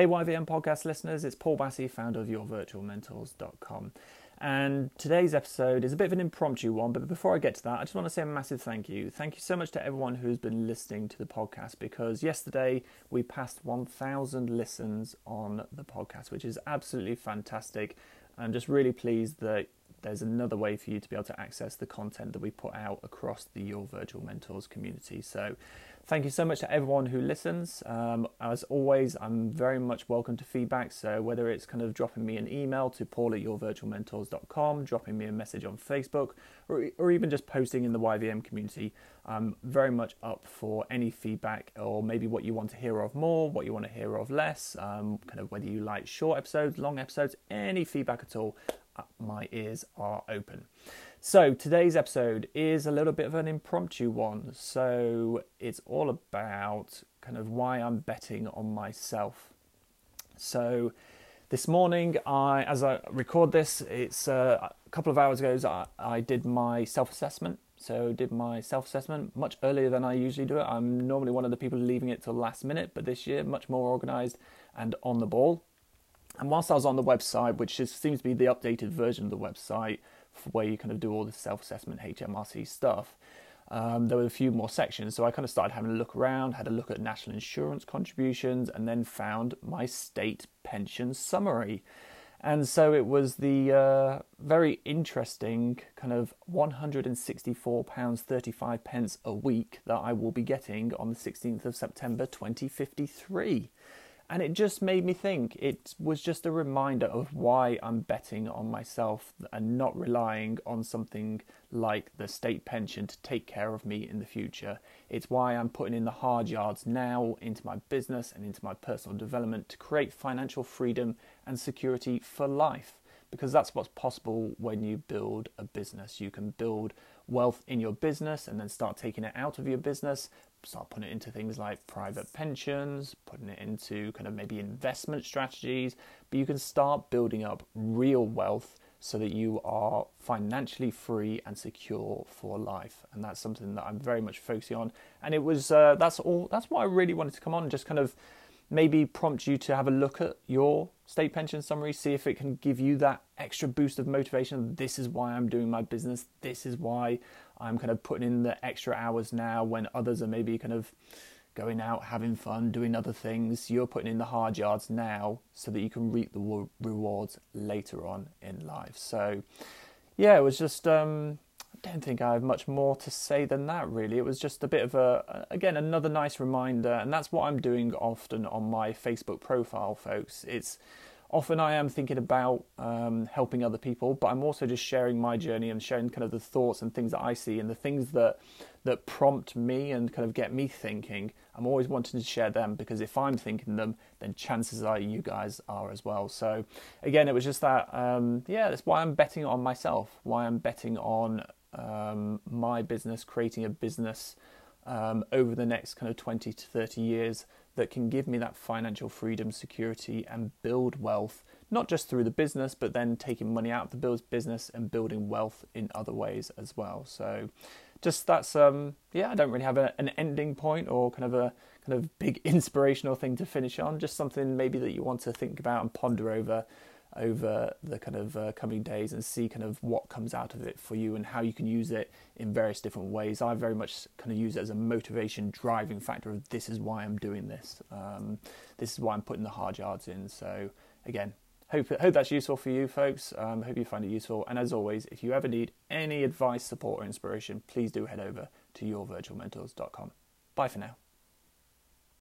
Hey, YVM podcast listeners, it's Paul Bassey, founder of YourVirtualMentors.com. And today's episode is a bit of an impromptu one, but before I get to that, I just want to say a massive thank you. Thank you so much to everyone who's been listening to the podcast because yesterday we passed 1,000 listens on the podcast, which is absolutely fantastic. I'm just really pleased that there's another way for you to be able to access the content that we put out across the Your Virtual Mentors community. So, thank you so much to everyone who listens. Um, as always, I'm very much welcome to feedback. So, whether it's kind of dropping me an email to paul at yourvirtualmentors.com, dropping me a message on Facebook, or, or even just posting in the YVM community, I'm very much up for any feedback or maybe what you want to hear of more, what you want to hear of less, um, kind of whether you like short episodes, long episodes, any feedback at all my ears are open. So, today's episode is a little bit of an impromptu one. So, it's all about kind of why I'm betting on myself. So, this morning, I, as I record this, it's uh, a couple of hours ago, I, I did my self assessment. So, did my self assessment much earlier than I usually do it. I'm normally one of the people leaving it till last minute, but this year, much more organized and on the ball. And whilst I was on the website, which is, seems to be the updated version of the website where you kind of do all the self assessment HMRC stuff, um, there were a few more sections. So I kind of started having a look around, had a look at national insurance contributions, and then found my state pension summary. And so it was the uh, very interesting kind of £164.35 pence a week that I will be getting on the 16th of September 2053. And it just made me think. It was just a reminder of why I'm betting on myself and not relying on something like the state pension to take care of me in the future. It's why I'm putting in the hard yards now into my business and into my personal development to create financial freedom and security for life. Because that's what's possible when you build a business. You can build wealth in your business and then start taking it out of your business start putting it into things like private pensions, putting it into kind of maybe investment strategies, but you can start building up real wealth so that you are financially free and secure for life. And that's something that I'm very much focusing on. And it was uh, that's all that's why I really wanted to come on and just kind of maybe prompt you to have a look at your state pension summary, see if it can give you that extra boost of motivation. This is why I'm doing my business. This is why I'm kind of putting in the extra hours now when others are maybe kind of going out, having fun, doing other things. You're putting in the hard yards now so that you can reap the rewards later on in life. So, yeah, it was just. Um, don't think I have much more to say than that, really. It was just a bit of a, again, another nice reminder, and that's what I'm doing often on my Facebook profile, folks. It's often I am thinking about um, helping other people, but I'm also just sharing my journey and sharing kind of the thoughts and things that I see and the things that that prompt me and kind of get me thinking. I'm always wanting to share them because if I'm thinking them, then chances are you guys are as well. So again, it was just that. Um, yeah, that's why I'm betting on myself. Why I'm betting on um, my business, creating a business um, over the next kind of 20 to 30 years that can give me that financial freedom, security, and build wealth, not just through the business, but then taking money out of the business and building wealth in other ways as well. So, just that's um yeah, I don't really have a, an ending point or kind of a kind of big inspirational thing to finish on. Just something maybe that you want to think about and ponder over over the kind of uh, coming days and see kind of what comes out of it for you and how you can use it in various different ways. I very much kind of use it as a motivation driving factor of this is why I'm doing this. Um, this is why I'm putting the hard yards in. So again, hope hope that's useful for you folks. Um, hope you find it useful. And as always, if you ever need any advice, support, or inspiration, please do head over to yourvirtualmentors.com. Bye for now.